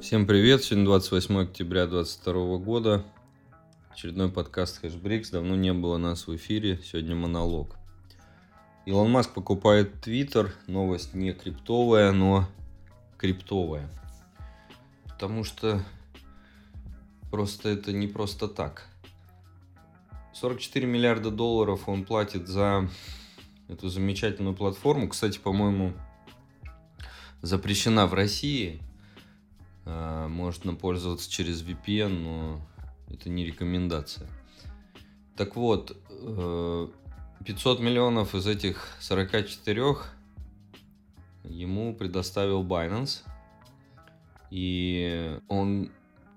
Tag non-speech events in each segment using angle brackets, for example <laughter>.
Всем привет! Сегодня 28 октября 2022 года. Очередной подкаст Hashbricks. Давно не было нас в эфире. Сегодня монолог. Илон Маск покупает Твиттер. Новость не криптовая, но криптовая. Потому что просто это не просто так. 44 миллиарда долларов он платит за эту замечательную платформу. Кстати, по-моему, запрещена в России. А, можно пользоваться через VPN, но это не рекомендация. Так вот, 500 э, миллионов из этих 44 ему предоставил Binance. И он,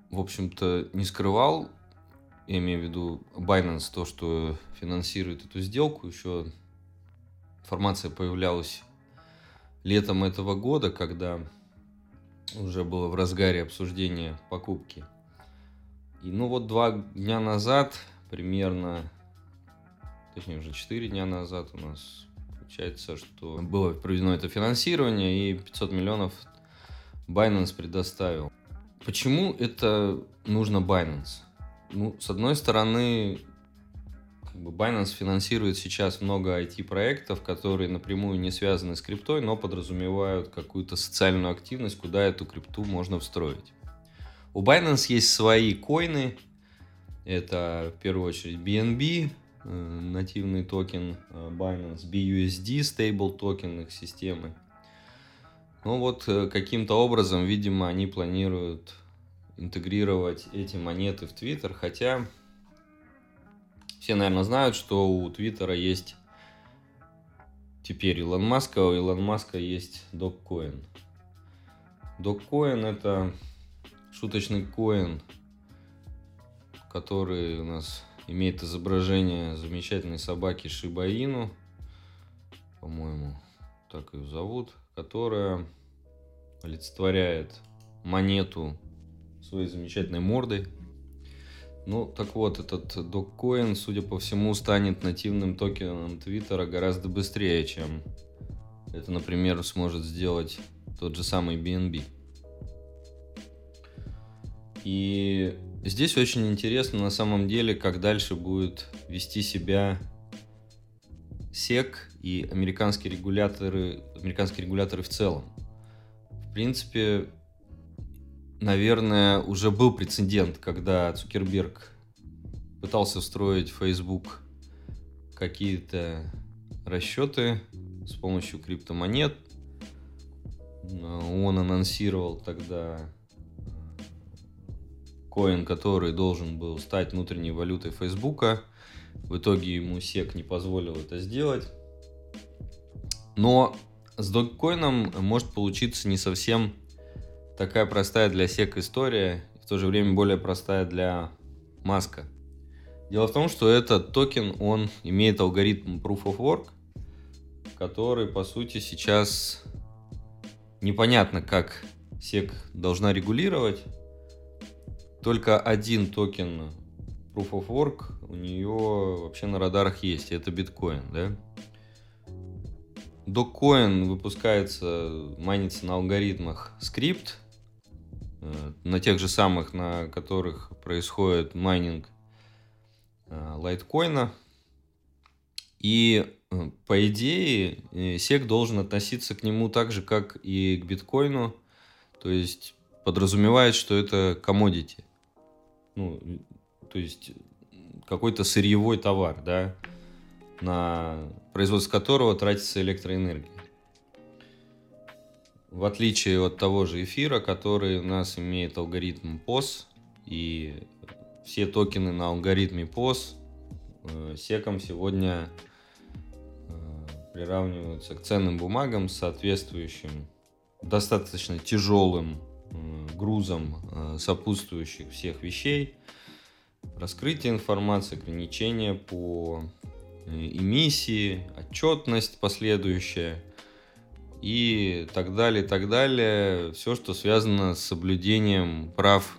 в общем-то, не скрывал, я имею в виду Binance, то, что финансирует эту сделку. Еще информация появлялась летом этого года, когда уже было в разгаре обсуждения покупки. И ну вот два дня назад, примерно, точнее уже четыре дня назад у нас получается, что было проведено это финансирование и 500 миллионов Binance предоставил. Почему это нужно Binance? Ну, с одной стороны, Binance финансирует сейчас много IT-проектов, которые напрямую не связаны с криптой, но подразумевают какую-то социальную активность, куда эту крипту можно встроить. У Binance есть свои коины. Это в первую очередь BNB, э, нативный токен э, Binance, BUSD, stable токен их системы. Ну вот э, каким-то образом, видимо, они планируют интегрировать эти монеты в Twitter, хотя все, наверное, знают, что у Твиттера есть теперь Илон Маска, у Илон Маска есть Dogcoin. Dogcoin это шуточный коин, который у нас имеет изображение замечательной собаки Шибаину, по-моему, так ее зовут, которая олицетворяет монету своей замечательной мордой. Ну, так вот, этот Dogecoin, судя по всему, станет нативным токеном Твиттера гораздо быстрее, чем это, например, сможет сделать тот же самый BNB. И здесь очень интересно на самом деле, как дальше будет вести себя SEC и американские регуляторы, американские регуляторы в целом. В принципе, наверное, уже был прецедент, когда Цукерберг пытался встроить Facebook какие-то расчеты с помощью криптомонет. Он анонсировал тогда коин, который должен был стать внутренней валютой Фейсбука. В итоге ему SEC не позволил это сделать. Но с Dogecoin ом может получиться не совсем такая простая для SEC история, и в то же время более простая для Маска. Дело в том, что этот токен, он имеет алгоритм Proof of Work, который, по сути, сейчас непонятно, как SEC должна регулировать. Только один токен Proof of Work у нее вообще на радарах есть, это биткоин, да? Dogecoin выпускается, майнится на алгоритмах Scrypt, на тех же самых, на которых происходит майнинг э, лайткоина. И э, по идее SEC должен относиться к нему так же, как и к биткоину. То есть подразумевает, что это commodity. Ну, то есть какой-то сырьевой товар, да, на производство которого тратится электроэнергия в отличие от того же эфира, который у нас имеет алгоритм POS, и все токены на алгоритме POS э, секом сегодня э, приравниваются к ценным бумагам с соответствующим достаточно тяжелым э, грузом сопутствующих всех вещей, раскрытие информации, ограничения по эмиссии, отчетность последующая – и так далее, так далее. Все, что связано с соблюдением прав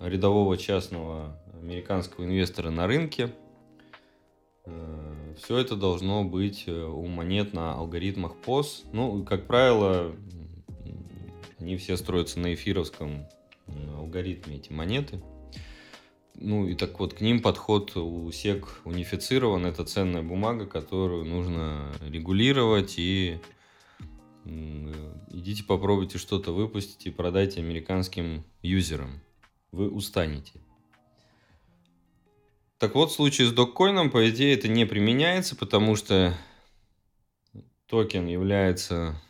рядового частного американского инвестора на рынке. Э, все это должно быть э, у монет на алгоритмах POS. Ну, как правило, они все строятся на эфировском алгоритме, эти монеты. Ну и так вот, к ним подход у SEC унифицирован. Это ценная бумага, которую нужно регулировать и идите попробуйте что-то выпустить и продайте американским юзерам. Вы устанете. Так вот, в случае с доккоином, по идее, это не применяется, потому что токен является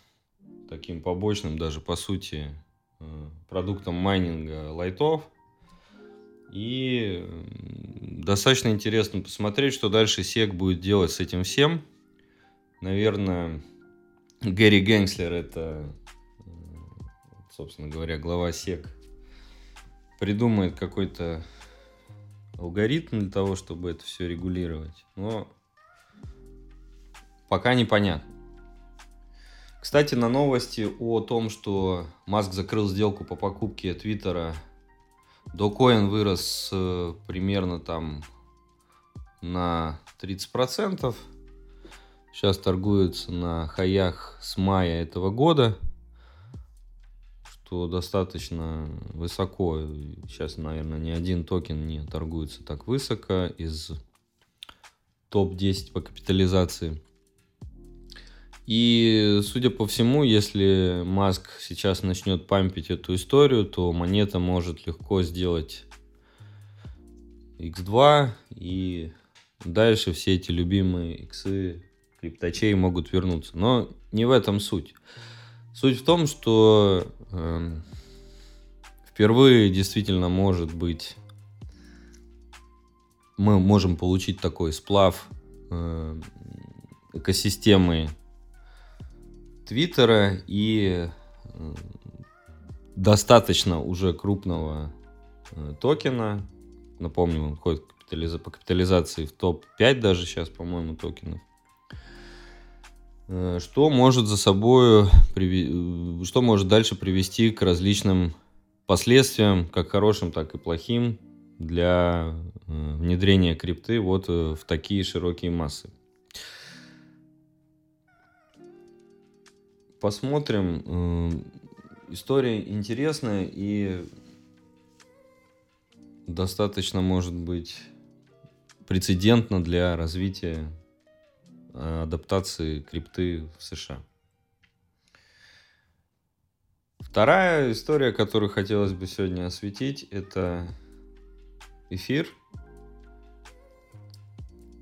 таким побочным, даже по сути, э, продуктом майнинга лайтов. И достаточно интересно посмотреть, что дальше SEC будет делать с этим всем. Наверное, Гэри Генслер, это, э, собственно говоря, глава SEC, придумает какой-то алгоритм для того, чтобы это все регулировать. Но пока непонятно. Кстати, на новости о том, что Маск закрыл сделку по покупке Твиттера, Докоин вырос э, примерно там на 30%. Сейчас торгуется на хаях с мая этого года – что достаточно высоко. Сейчас, наверное, ни один токен не торгуется так высоко из топ-10 по капитализации. И, судя по всему, если Маск сейчас начнет пампить эту историю, то монета может легко сделать X2, и дальше все эти любимые иксы крипточей могут вернуться. Но не в этом суть. Суть в том, что э, впервые действительно может быть мы можем получить такой сплав э, экосистемы Твиттера и э, достаточно уже крупного э, токена. Напомню, он входит по капитализации в топ-5 даже сейчас, по-моему, токенов. Э, что может за собой, э, что может дальше привести к различным последствиям, как хорошим, так и плохим, для э, внедрения крипты вот в такие широкие массы. Посмотрим. История интересная и достаточно, может быть, прецедентна для развития адаптации крипты в США. Вторая история, которую хотелось бы сегодня осветить, это эфир.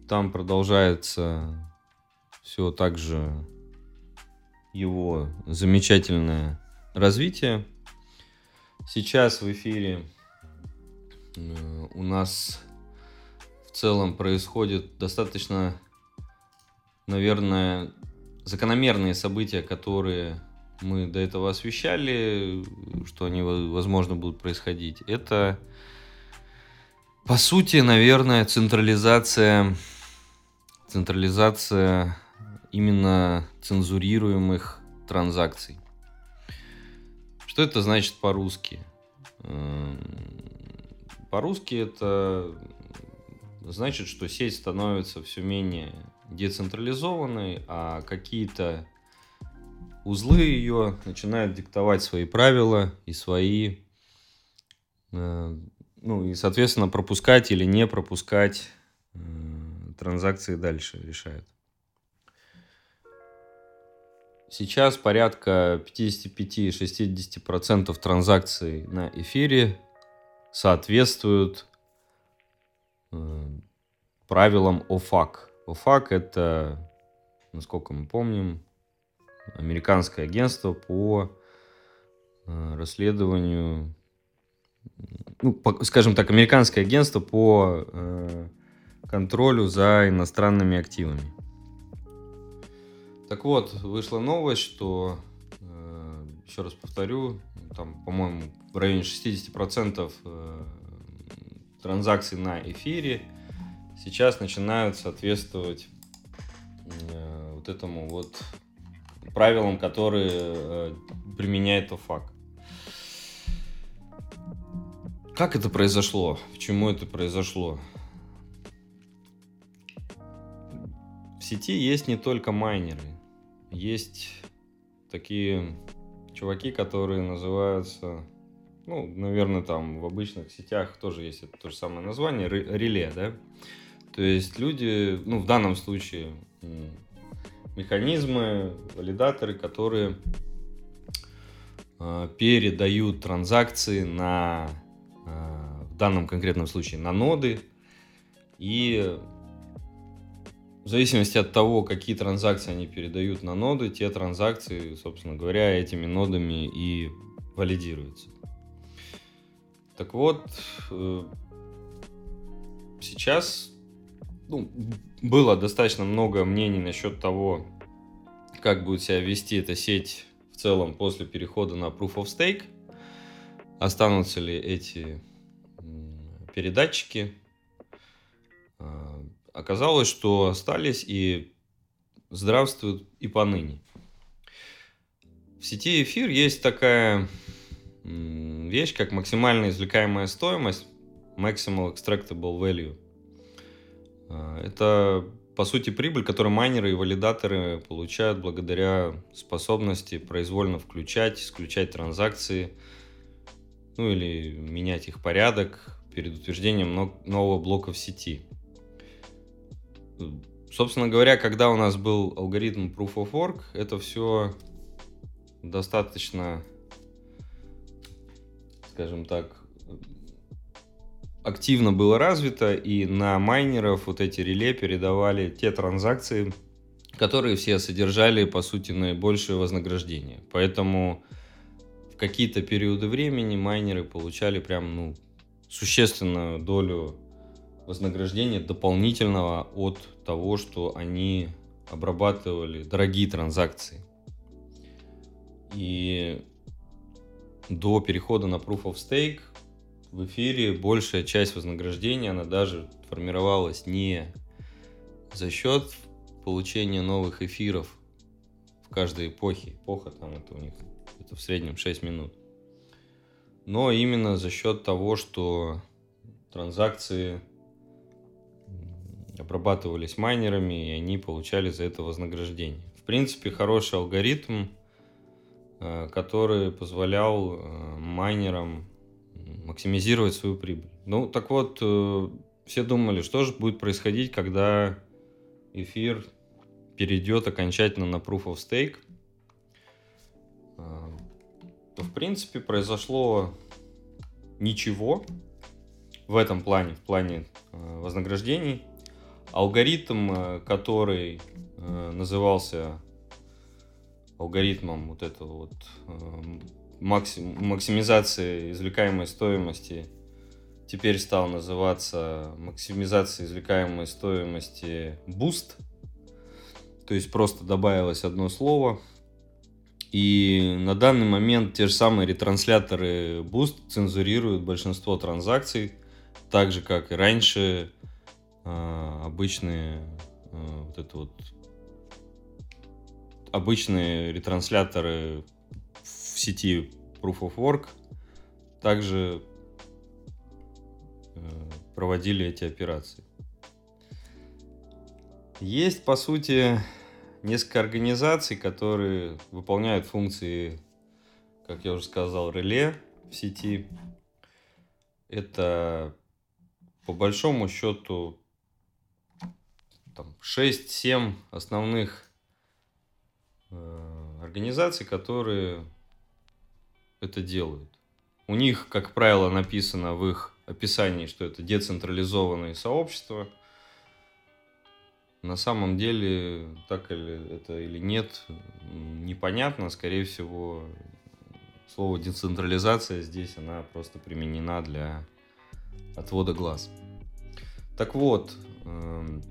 Там продолжается все так же его замечательное развитие. Сейчас в эфире э, у нас в целом происходит достаточно наверное, закономерные события, которые мы до этого освещали, что они, возможно, будут происходить, это, по сути, наверное, централизация, централизация именно цензурируемых транзакций. Что это значит по-русски? Эм, по-русски это значит, что сеть становится все менее децентрализованной, а какие-то узлы ее начинают диктовать свои правила и свои, э, ну и, соответственно, пропускать или не пропускать э, транзакции дальше решают. Сейчас порядка 55-60% транзакций на эфире соответствуют э, правилам OFAC. ОФАК – это, насколько мы помним, американское агентство по э, расследованию, ну, по, скажем так, американское агентство по э, контролю за иностранными активами. Так вот, вышла новость, что, э, еще раз повторю, там, по-моему, в районе 60% э, транзакций на эфире – сейчас начинают соответствовать э, вот этому вот правилам, которые э, применяет ОФАК. Как это произошло? Почему это произошло? сети есть не только майнеры. Есть такие чуваки, которые называются, ну, наверное, там в обычных сетях тоже есть это то же самое название, реле, да? То есть люди, ну, в данном случае механизмы, валидаторы, которые э, передают транзакции на, э, в данном конкретном случае, на ноды. И в зависимости от того, какие транзакции они передают на ноды, те транзакции, собственно говоря, этими нодами и валидируются. Так вот, э, сейчас ну, было достаточно много мнений насчет того, как будет себя вести эта сеть в целом после перехода на Proof of Stake. Останутся ли эти передатчики. А, оказалось, что остались и здравствуют и поныне. В сети эфир есть такая вещь, как максимально извлекаемая стоимость, Maximal Extractable Value – это, по сути, прибыль, которую майнеры и валидаторы получают благодаря способности произвольно включать, исключать транзакции, ну или менять их порядок перед утверждением нового блока в сети. Собственно говоря, когда у нас был алгоритм Proof of Work, это все достаточно, скажем так, активно было развито, и на майнеров вот эти реле передавали те транзакции, которые все содержали, по сути, наибольшее вознаграждение. Поэтому в какие-то периоды времени майнеры получали прям, ну, существенную долю вознаграждения дополнительного от того, что они обрабатывали дорогие транзакции. И до перехода на Proof of Stake в эфире большая часть вознаграждения, она даже формировалась не за счет получения новых эфиров в каждой эпохе. Эпоха там это у них это в среднем 6 минут. Но именно за счет того, что транзакции обрабатывались майнерами, и они получали за это вознаграждение. В принципе, хороший алгоритм, э, который позволял э, майнерам максимизировать свою прибыль. Ну, так вот, э, все думали, что же будет происходить, когда эфир перейдет окончательно на Proof of Stake. Э, то, в принципе, произошло ничего в этом плане, в плане э, вознаграждений. Алгоритм, который назывался алгоритмом вот этого вот максим, максимизация извлекаемой стоимости теперь стал называться максимизация извлекаемой стоимости Boost. То есть просто добавилось одно слово. И на данный момент те же самые ретрансляторы Boost цензурируют большинство транзакций, так же как и раньше э, обычные э, вот это вот обычные ретрансляторы в сети Proof of Work также э, проводили эти операции. Есть, по сути, несколько организаций, которые выполняют функции, как я уже сказал, реле в сети. Это, по большому счету, 6-7 основных э, организаций, которые это делают. У них, как правило, написано в их описании, что это децентрализованные сообщества. На самом деле, так или это или нет, непонятно. Скорее всего, слово децентрализация здесь, она просто применена для отвода глаз. Так вот, эм,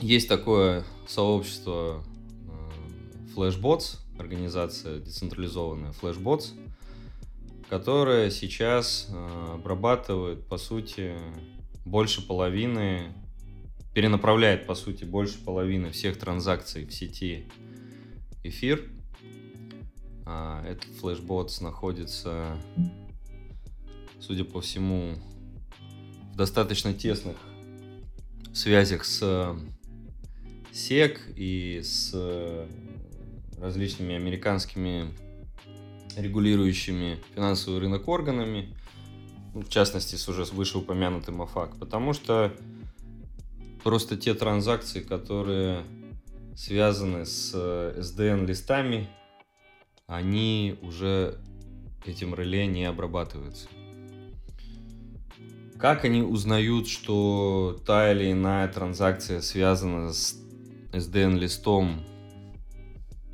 есть такое сообщество э, Flashbots, организация децентрализованная Flashbots, которая сейчас э, обрабатывает, по сути, больше половины, перенаправляет, по сути, больше половины всех транзакций в сети эфир. А, этот флешбот находится, судя по всему, в достаточно тесных связях с SEC и с э, различными американскими регулирующими финансовый рынок органами, ну, в частности, с уже вышеупомянутым ОФАК, потому что просто те транзакции, которые связаны с SDN-листами, они уже этим реле не обрабатываются. Как они узнают, что та или иная транзакция связана с SDN-листом,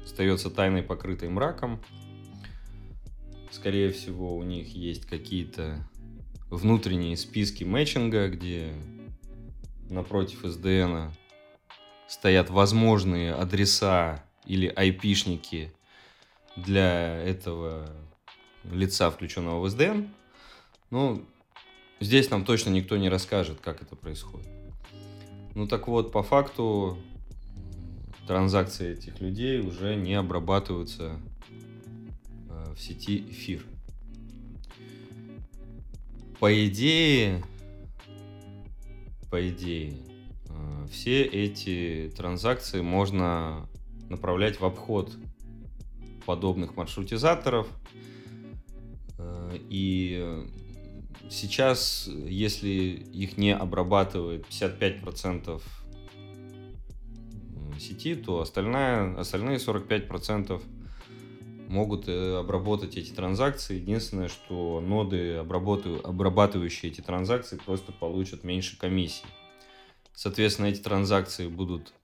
остается тайной, покрытой мраком. Скорее всего, у них есть какие-то внутренние списки мэтчинга, где напротив SDN стоят возможные адреса или айпишники для этого лица, включенного в SDN. Но здесь нам точно никто не расскажет, как это происходит. Ну так вот, по факту транзакции этих людей уже не обрабатываются в сети эфир. По идее, по идее, э, все эти транзакции можно направлять в обход подобных маршрутизаторов. Э, и сейчас, если их не обрабатывает 55% сети, то остальная, остальные 45% могут э, обработать эти транзакции. Единственное, что ноды, обрабатывающие эти транзакции, просто получат меньше комиссий. Соответственно, эти транзакции будут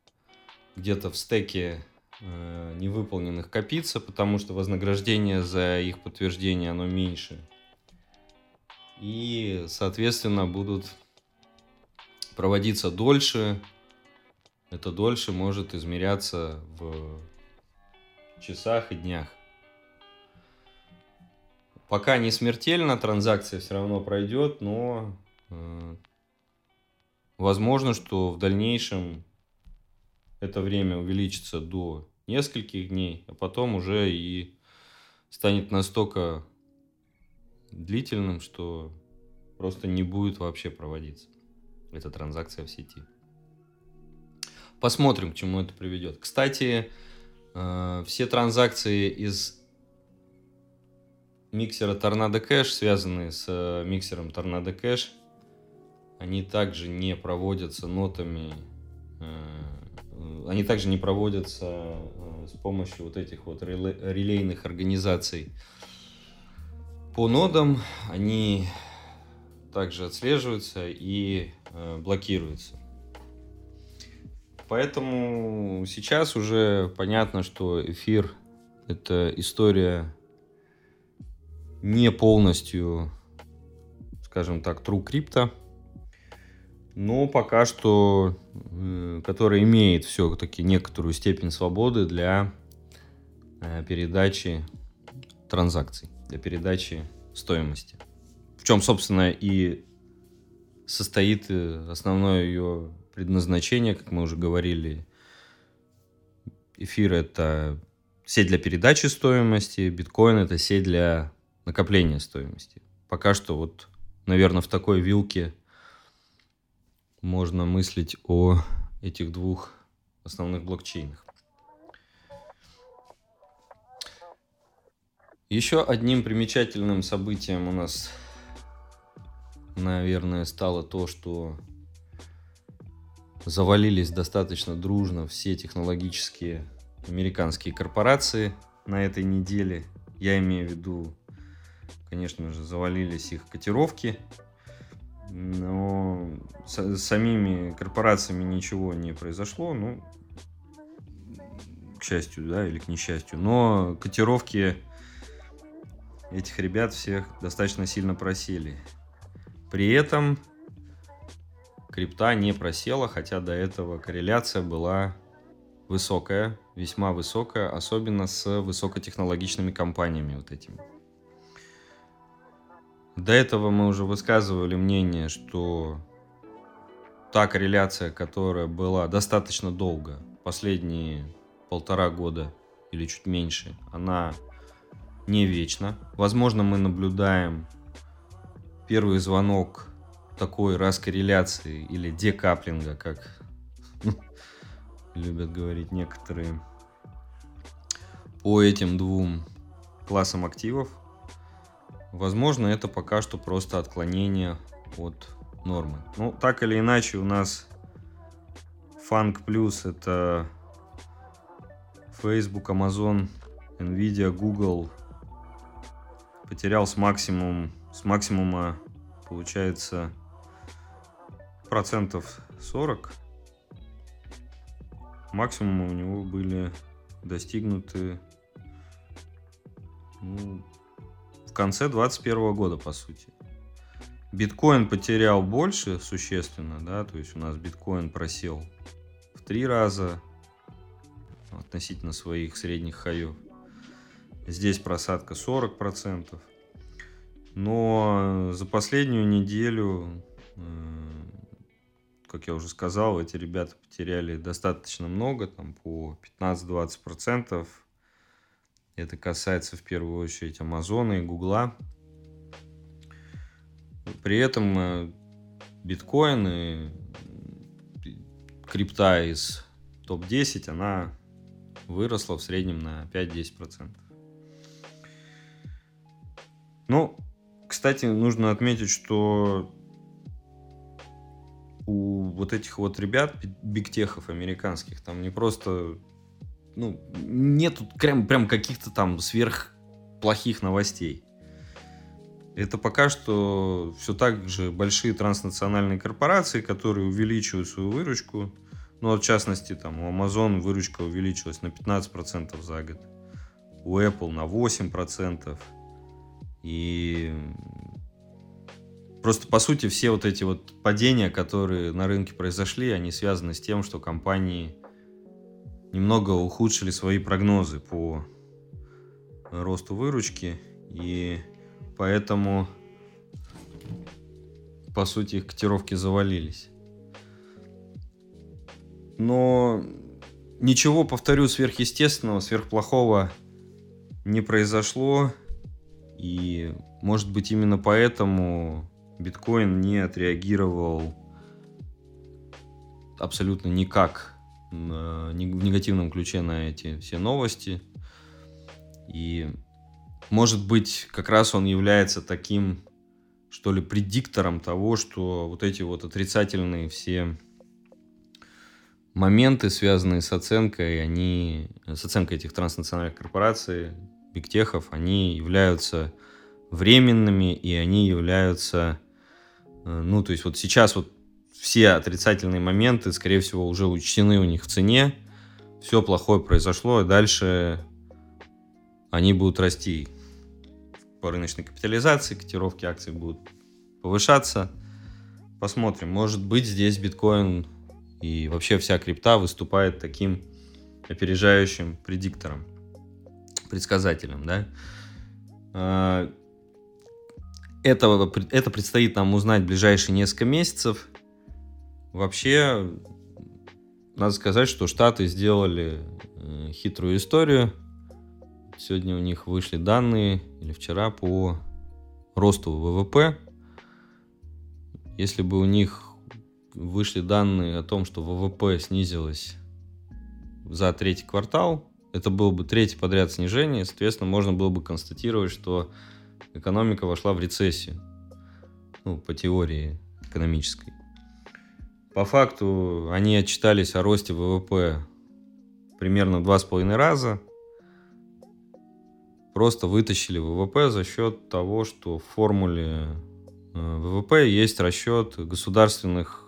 где-то в стеке э, невыполненных копиться, потому что вознаграждение за их подтверждение оно меньше. И, соответственно, будут проводиться дольше, это дольше может измеряться в часах и днях. Пока не смертельно, транзакция все равно пройдет, но э, возможно, что в дальнейшем это время увеличится до нескольких дней, а потом уже и станет настолько длительным, что просто не будет вообще проводиться эта транзакция в сети. Посмотрим, к чему это приведет. Кстати, э, все транзакции из миксера Tornado Cash, связанные с э, миксером Tornado Cash, они также не проводятся нотами, э, они также не проводятся с помощью вот этих вот релейных организаций по нодам, они также отслеживаются и блокируются. Поэтому сейчас уже понятно, что эфир — это история не полностью, скажем так, true крипто, но пока что, э, которая имеет все-таки некоторую степень свободы для э, передачи транзакций, для передачи стоимости. В чем, собственно, и состоит э, основное ее предназначение, как мы уже говорили. Эфир — это сеть для передачи стоимости, биткоин — это сеть для накопления стоимости. Пока что вот, наверное, в такой вилке можно мыслить о этих двух основных блокчейнах. Еще одним примечательным событием у нас, наверное, стало то, что завалились достаточно дружно все технологические американские корпорации на этой неделе. Я имею в виду, конечно же, завалились их котировки, но с самими корпорациями ничего не произошло, ну, к счастью, да, или к несчастью. Но котировки этих ребят всех достаточно сильно просели. При этом крипта не просела, хотя до этого корреляция была высокая, весьма высокая, особенно с высокотехнологичными компаниями вот этими. До этого мы уже высказывали мнение, что та корреляция, которая была достаточно долго, последние полтора года или чуть меньше, она не вечна. Возможно, мы наблюдаем первый звонок такой раскорреляции или декаплинга, как <laughs> любят говорить некоторые, по этим двум классам активов. Возможно, это пока что просто отклонение от нормы. Ну, так или иначе, у нас Funk Plus это Facebook, Amazon, Nvidia, Google потерял с максимум, с максимума, получается, процентов 40. Максимумы у него были достигнуты ну, в конце 2021 года, по сути. Биткоин потерял больше существенно, да, то есть у нас биткоин просел в три раза относительно своих средних хаев. Здесь просадка 40%. Но за последнюю неделю, э, как я уже сказал, эти ребята потеряли достаточно много, там по 15-20%. Это касается в первую очередь Амазона и Гугла. При этом э, биткоин и крипта из топ-10, она выросла в среднем на 5-10%. Ну, кстати, нужно отметить, что у вот этих вот ребят, бигтехов американских, там не просто ну, нету прям, прям каких-то там сверх плохих новостей. Это пока что все так же большие транснациональные корпорации, которые увеличивают свою выручку. Ну, в частности, там у Amazon выручка увеличилась на 15% за год, у Apple на 8%. И просто, по сути, все вот эти вот падения, которые на рынке произошли, они связаны с тем, что компании немного ухудшили свои прогнозы по росту выручки, и поэтому, по сути, их котировки завалились. Но ничего, повторю, сверхъестественного, сверхплохого не произошло, и, может быть, именно поэтому биткоин не отреагировал абсолютно никак в негативном ключе на эти все новости. И, может быть, как раз он является таким, что ли, предиктором того, что вот эти вот отрицательные все моменты, связанные с оценкой, они, с оценкой этих транснациональных корпораций, бигтехов, они являются временными, и они являются, э, ну, то есть вот сейчас вот все отрицательные моменты, скорее всего, уже учтены у них в цене, все плохое произошло, и дальше они будут расти по рыночной капитализации, котировки акций будут повышаться. Посмотрим, может быть, здесь биткоин и вообще вся крипта выступает таким опережающим предиктором, предсказателем, да. А, это, это предстоит нам узнать в ближайшие несколько месяцев. Вообще, надо сказать, что Штаты сделали э, хитрую историю. Сегодня у них вышли данные, или вчера, по росту ВВП. Если бы у них вышли данные о том, что ВВП снизилось за третий квартал, это было бы третье подряд снижение, соответственно, можно было бы констатировать, что экономика вошла в рецессию. Ну, по теории экономической. По факту они отчитались о росте ВВП примерно два с половиной раза. Просто вытащили ВВП за счет того, что в формуле э, ВВП есть расчет государственных,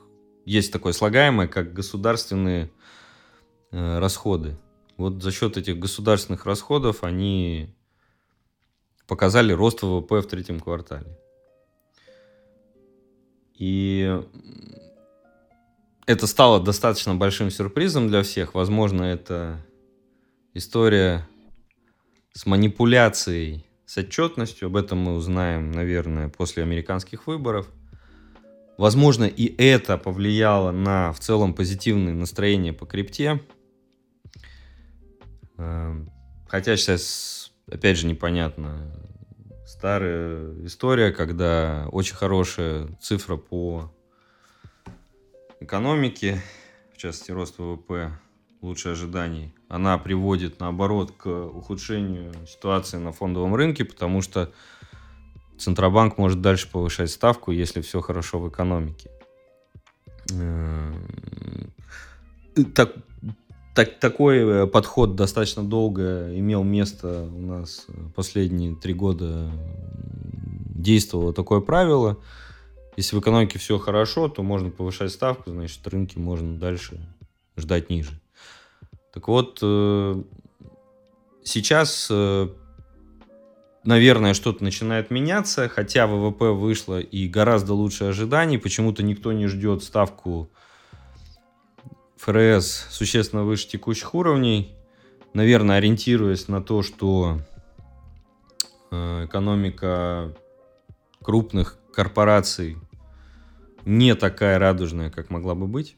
есть такое слагаемое, как государственные э, расходы. Вот за счет этих государственных расходов они показали рост ВВП в третьем квартале. И это стало достаточно большим сюрпризом для всех. Возможно, это история с манипуляцией, с отчетностью. Об этом мы узнаем, наверное, после американских выборов. Возможно, и это повлияло на в целом позитивное настроение по крипте. Эм, хотя сейчас, опять же, непонятно. Старая история, когда очень хорошая цифра по экономики, в частности рост ВВП, лучше ожиданий, она приводит, наоборот, к ухудшению ситуации на фондовом рынке, потому что Центробанк может дальше повышать ставку, если все хорошо в экономике. Э, так, так, такой э, подход достаточно долго имел место у нас последние три года. Действовало такое правило. Если в экономике все хорошо, то можно повышать ставку, значит, рынки можно дальше ждать ниже. Так вот, э, сейчас наверное, что-то начинает меняться, хотя ВВП вышло и гораздо лучше ожиданий. Почему-то никто не ждет ставку ФРС существенно выше текущих уровней. Наверное, ориентируясь на то, что э, экономика крупных корпораций не такая радужная, как могла бы быть.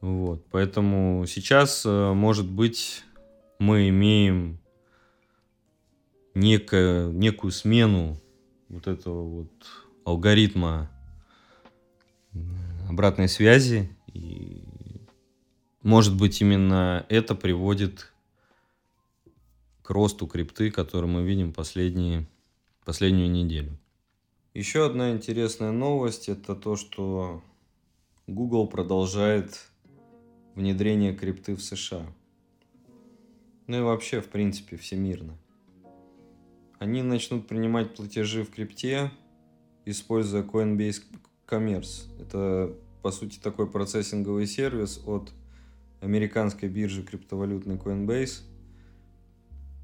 Вот, поэтому сейчас, э, может быть, мы имеем некое, некую смену вот этого вот алгоритма обратной связи. И, может быть, именно это приводит к росту крипты, который мы видим последние, последнюю неделю. Еще одна интересная новость – это то, что Google продолжает внедрение крипты в США. Ну и вообще, в принципе, всемирно. Они начнут принимать платежи в крипте, используя Coinbase Commerce. Это, по сути, такой процессинговый сервис от американской биржи криптовалютной Coinbase,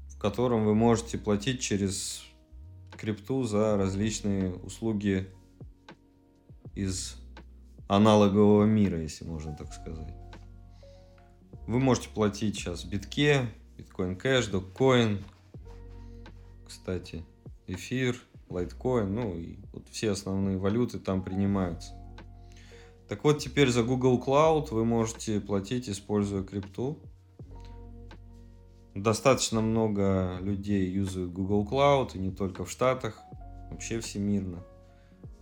в котором вы можете платить через крипту за различные услуги из аналогового мира, если можно так сказать. Вы можете платить сейчас в битке, биткоин кэш, доккоин, кстати, эфир, лайткоин, ну и вот все основные валюты там принимаются. Так вот, теперь за Google Cloud вы можете платить, используя крипту. Достаточно много людей юзают Google Cloud, и не только в Штатах, вообще всемирно.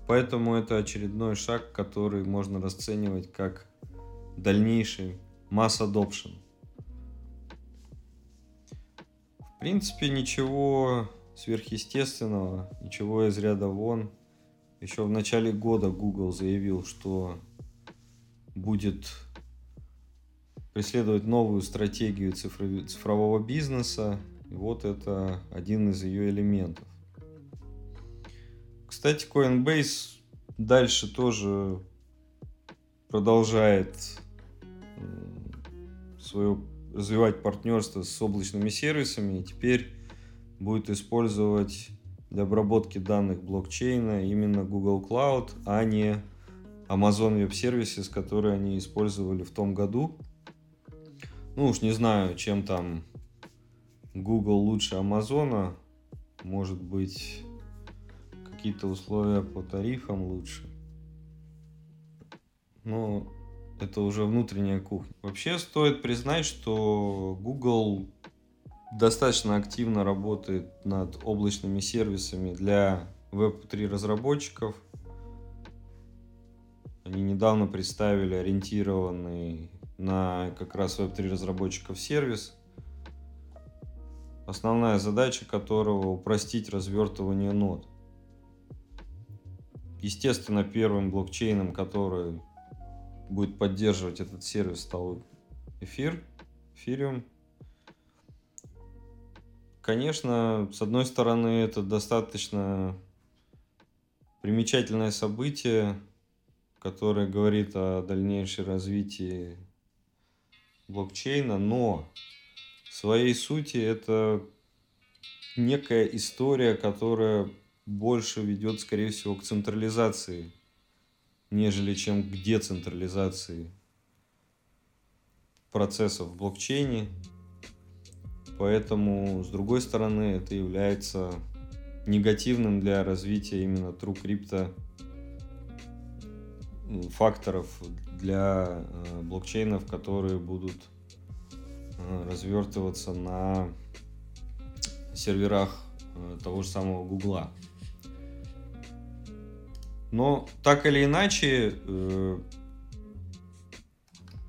Поэтому это очередной шаг, который можно расценивать как дальнейший масс adoption. В принципе, ничего сверхъестественного, ничего из ряда вон. Еще в начале года Google заявил, что будет преследовать новую стратегию цифрового бизнеса. И вот это один из ее элементов. Кстати, Coinbase дальше тоже продолжает свое развивать партнерство с облачными сервисами. И теперь будет использовать для обработки данных блокчейна именно Google Cloud, а не Amazon Web Services, которые они использовали в том году. Ну уж не знаю, чем там Google лучше Амазона. Может быть, какие-то условия по тарифам лучше. Но это уже внутренняя кухня. Вообще стоит признать, что Google достаточно активно работает над облачными сервисами для Web3 разработчиков. Они недавно представили ориентированный на как раз Web3 разработчиков сервис, основная задача которого упростить развертывание нод. Естественно, первым блокчейном, который будет поддерживать этот сервис, стал эфир, эфириум. Конечно, с одной стороны, это достаточно примечательное событие, которое говорит о дальнейшем развитии блокчейна, но в своей сути это некая история, которая больше ведет, скорее всего, к централизации, нежели чем к децентрализации процессов в блокчейне. Поэтому, с другой стороны, это является негативным для развития именно True Crypto факторов для э, блокчейнов, которые будут э, развертываться на серверах э, того же самого Гугла. Но так или иначе,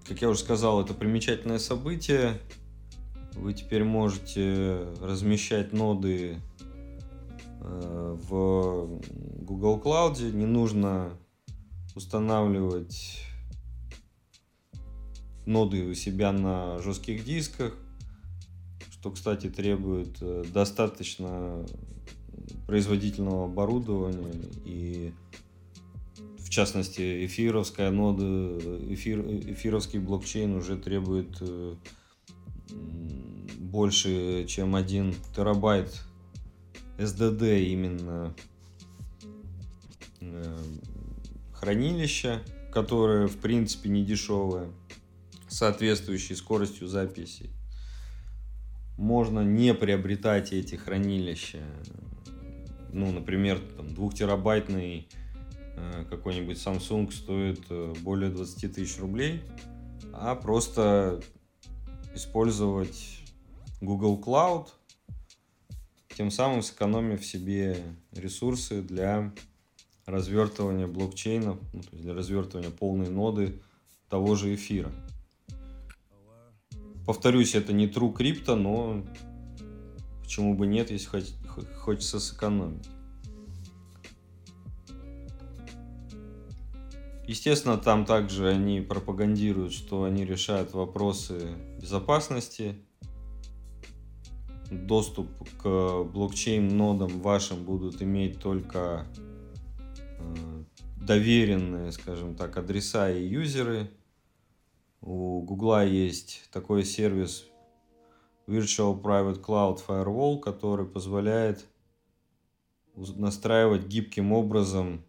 как я уже сказал, это примечательное событие. Вы теперь можете размещать ноды в Google Cloud. Не нужно устанавливать ноды у себя на жестких дисках, что, кстати, требует э, достаточно производительного оборудования и в частности эфировская нода эфир, эфировский блокчейн уже требует э, больше чем один терабайт SDD именно хранилища которое в принципе не дешевое соответствующей скоростью записи. Можно не приобретать эти хранилища. Ну, например, там, двухтерабайтный э, какой-нибудь Samsung стоит э, более 20 тысяч рублей, а просто использовать Google Cloud, тем самым сэкономив себе ресурсы для развертывания блокчейнов, ну, то есть для развертывания полной ноды того же эфира. Повторюсь, это не true крипто, но почему бы нет, если хочется сэкономить. Естественно, там также они пропагандируют, что они решают вопросы безопасности. Доступ к блокчейн-нодам вашим будут иметь только доверенные, скажем так, адреса и юзеры. У Гугла есть такой сервис Virtual Private Cloud Firewall, который позволяет настраивать гибким образом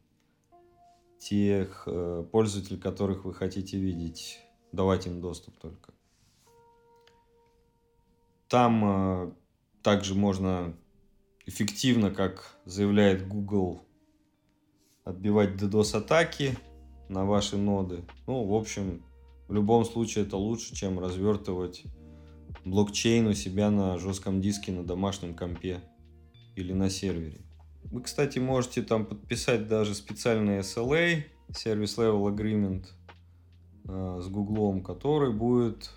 тех э, пользователей, которых вы хотите видеть, давать им доступ только. Там э, также можно эффективно, как заявляет Google, отбивать DDoS-атаки на ваши ноды. Ну, в общем, в любом случае это лучше, чем развертывать блокчейн у себя на жестком диске на домашнем компе или на сервере. Вы, кстати, можете там подписать даже специальный SLA, Service Level Agreement, э, с Гуглом, который будет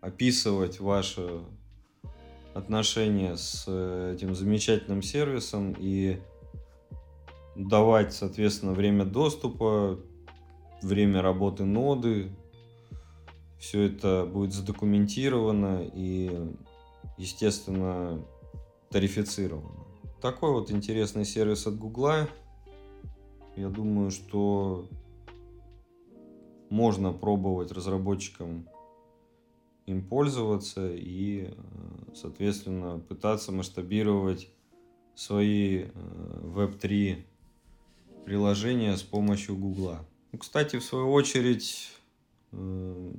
описывать ваше отношение с э, этим замечательным сервисом и давать, соответственно, время доступа, время работы ноды, все это будет задокументировано и, естественно, тарифицировано. Такой вот интересный сервис от Гугла. Я думаю, что можно пробовать разработчикам им пользоваться и, соответственно, пытаться масштабировать свои Web3 приложения с помощью Гугла. Ну, кстати, в свою очередь, э,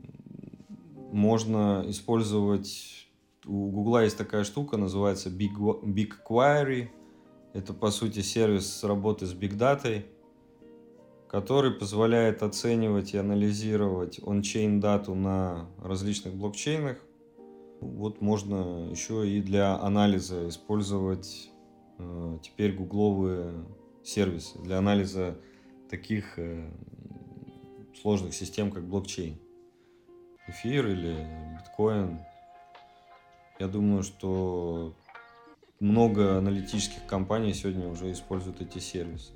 можно использовать... У Гугла есть такая штука, называется Big, Big Query. Это, по сути, сервис работы с Big Data, который позволяет оценивать и анализировать он-чейн дату на различных блокчейнах. Вот можно еще и для анализа использовать э, теперь гугловые сервисы для анализа таких э, сложных систем, как блокчейн эфир или биткоин. Я думаю, что много аналитических компаний сегодня уже используют эти сервисы.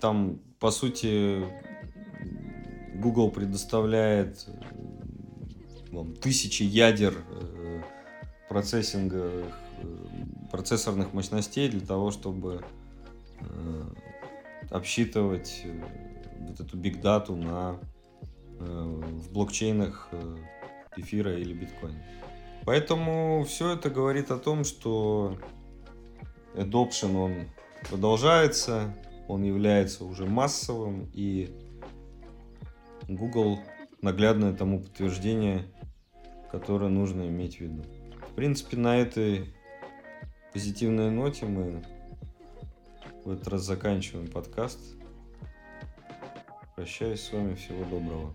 Там, по сути, Google предоставляет вам, тысячи ядер э, процессинга, э, процессорных мощностей для того, чтобы э, обсчитывать вот эту биг дату на Э, в блокчейнах э, эфира или биткоина. Поэтому все это говорит о том, что adoption он продолжается, он является уже массовым, и Google наглядное тому подтверждение, которое нужно иметь в виду. В принципе, на этой позитивной ноте мы в этот раз заканчиваем подкаст. Прощаюсь с вами. Всего доброго.